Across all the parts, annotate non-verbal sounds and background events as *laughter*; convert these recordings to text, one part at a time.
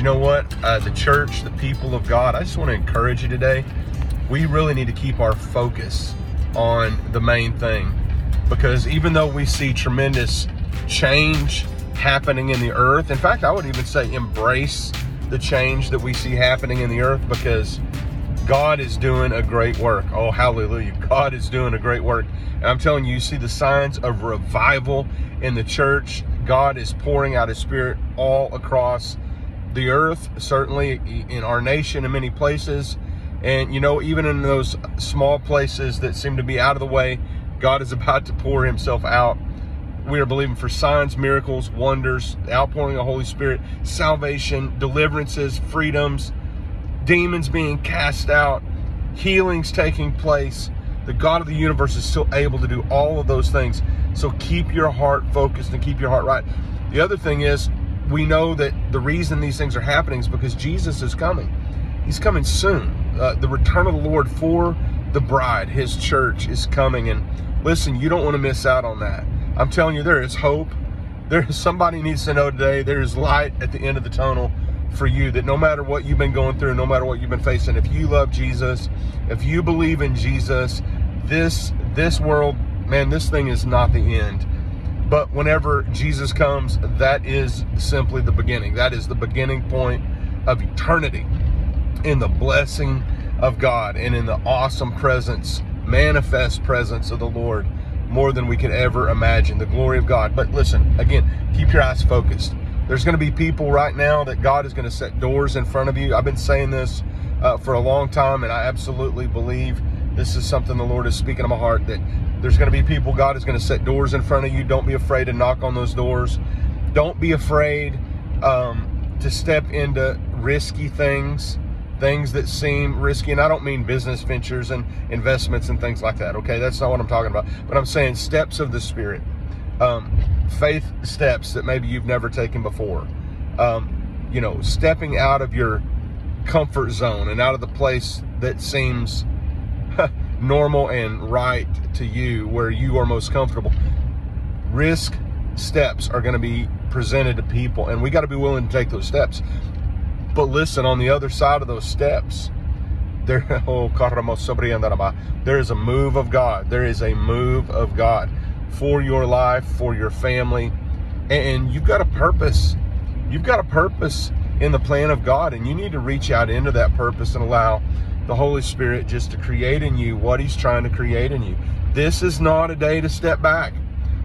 you know what? Uh, the church, the people of God, I just want to encourage you today. We really need to keep our focus on the main thing because even though we see tremendous change happening in the earth, in fact, I would even say embrace the change that we see happening in the earth because God is doing a great work. Oh, hallelujah. God is doing a great work. And I'm telling you, you see the signs of revival in the church. God is pouring out his spirit all across the earth, certainly in our nation in many places. And, you know, even in those small places that seem to be out of the way, God is *laughs* about to pour himself out. We are believing for signs, miracles, wonders, outpouring of the Holy Spirit, salvation, deliverances, freedoms, demons being cast out, healings taking place. The God of the universe is still able to do all of those things. So keep your heart focused and keep your heart right. The other thing is, we know that the reason these things are happening is because Jesus is coming. He's coming soon. Uh, the return of the Lord for the bride, his church, is coming. And listen, you don't want to miss out on that. I'm telling you, there is hope. There is somebody needs to know today there is light at the end of the tunnel for you that no matter what you've been going through, no matter what you've been facing, if you love Jesus, if you believe in Jesus, this this world, man, this thing is not the end. But whenever Jesus comes, that is simply the beginning. That is the beginning point of eternity in the blessing of God and in the awesome presence, manifest presence of the Lord more than we could ever imagine. The glory of God. But listen, again, keep your eyes focused. There's going to be people right now that God is going to set doors in front of you. I've been saying this uh, for a long time, and I absolutely believe this is something the Lord is speaking to my heart that there's going to be people, God is going to set doors in front of you. Don't be afraid to knock on those doors. Don't be afraid um, to step into risky things, things that seem risky. And I don't mean business ventures and investments and things like that, okay? That's not what I'm talking about. But I'm saying steps of the Spirit um, faith steps that maybe you've never taken before. Um, you know, stepping out of your comfort zone and out of the place that seems normal and right to you, where you are most comfortable. Risk steps are going to be presented to people, and we got to be willing to take those steps. But listen, on the other side of those steps, there, *laughs* oh, there is a move of God. There is a move of God for your life, for your family. And you've got a purpose. You've got a purpose in the plan of God, and you need to reach out into that purpose and allow the Holy Spirit just to create in you what He's trying to create in you. This is not a day to step back.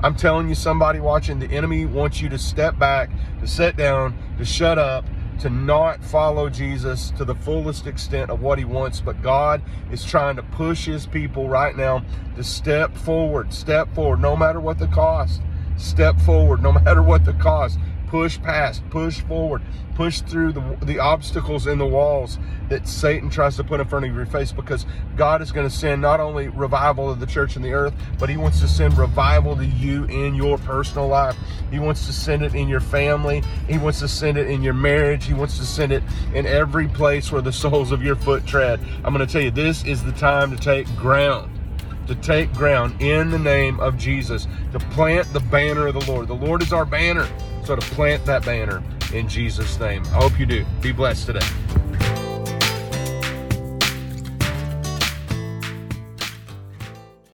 I'm telling you, somebody watching, the enemy wants you to step back, to sit down, to shut up, to not follow Jesus to the fullest extent of what he wants, but God is trying to push his people right now to step forward, step forward, no matter what the cost. Step forward, no *laughs* matter what the cost push past, push forward, push through the, the obstacles in the walls that Satan tries to put in front of your face because God is going to send not only revival of the church and the earth, but He wants to send revival to you in your personal life. He wants to send it in your family. He wants to send it in your marriage. He wants to send it in every place where the soles of your foot tread. I'm going to tell you, this is the time to take ground to take ground in the name of Jesus, to plant the banner of the Lord. The Lord is our banner. So to plant that banner in Jesus' name. I hope you do. Be blessed today.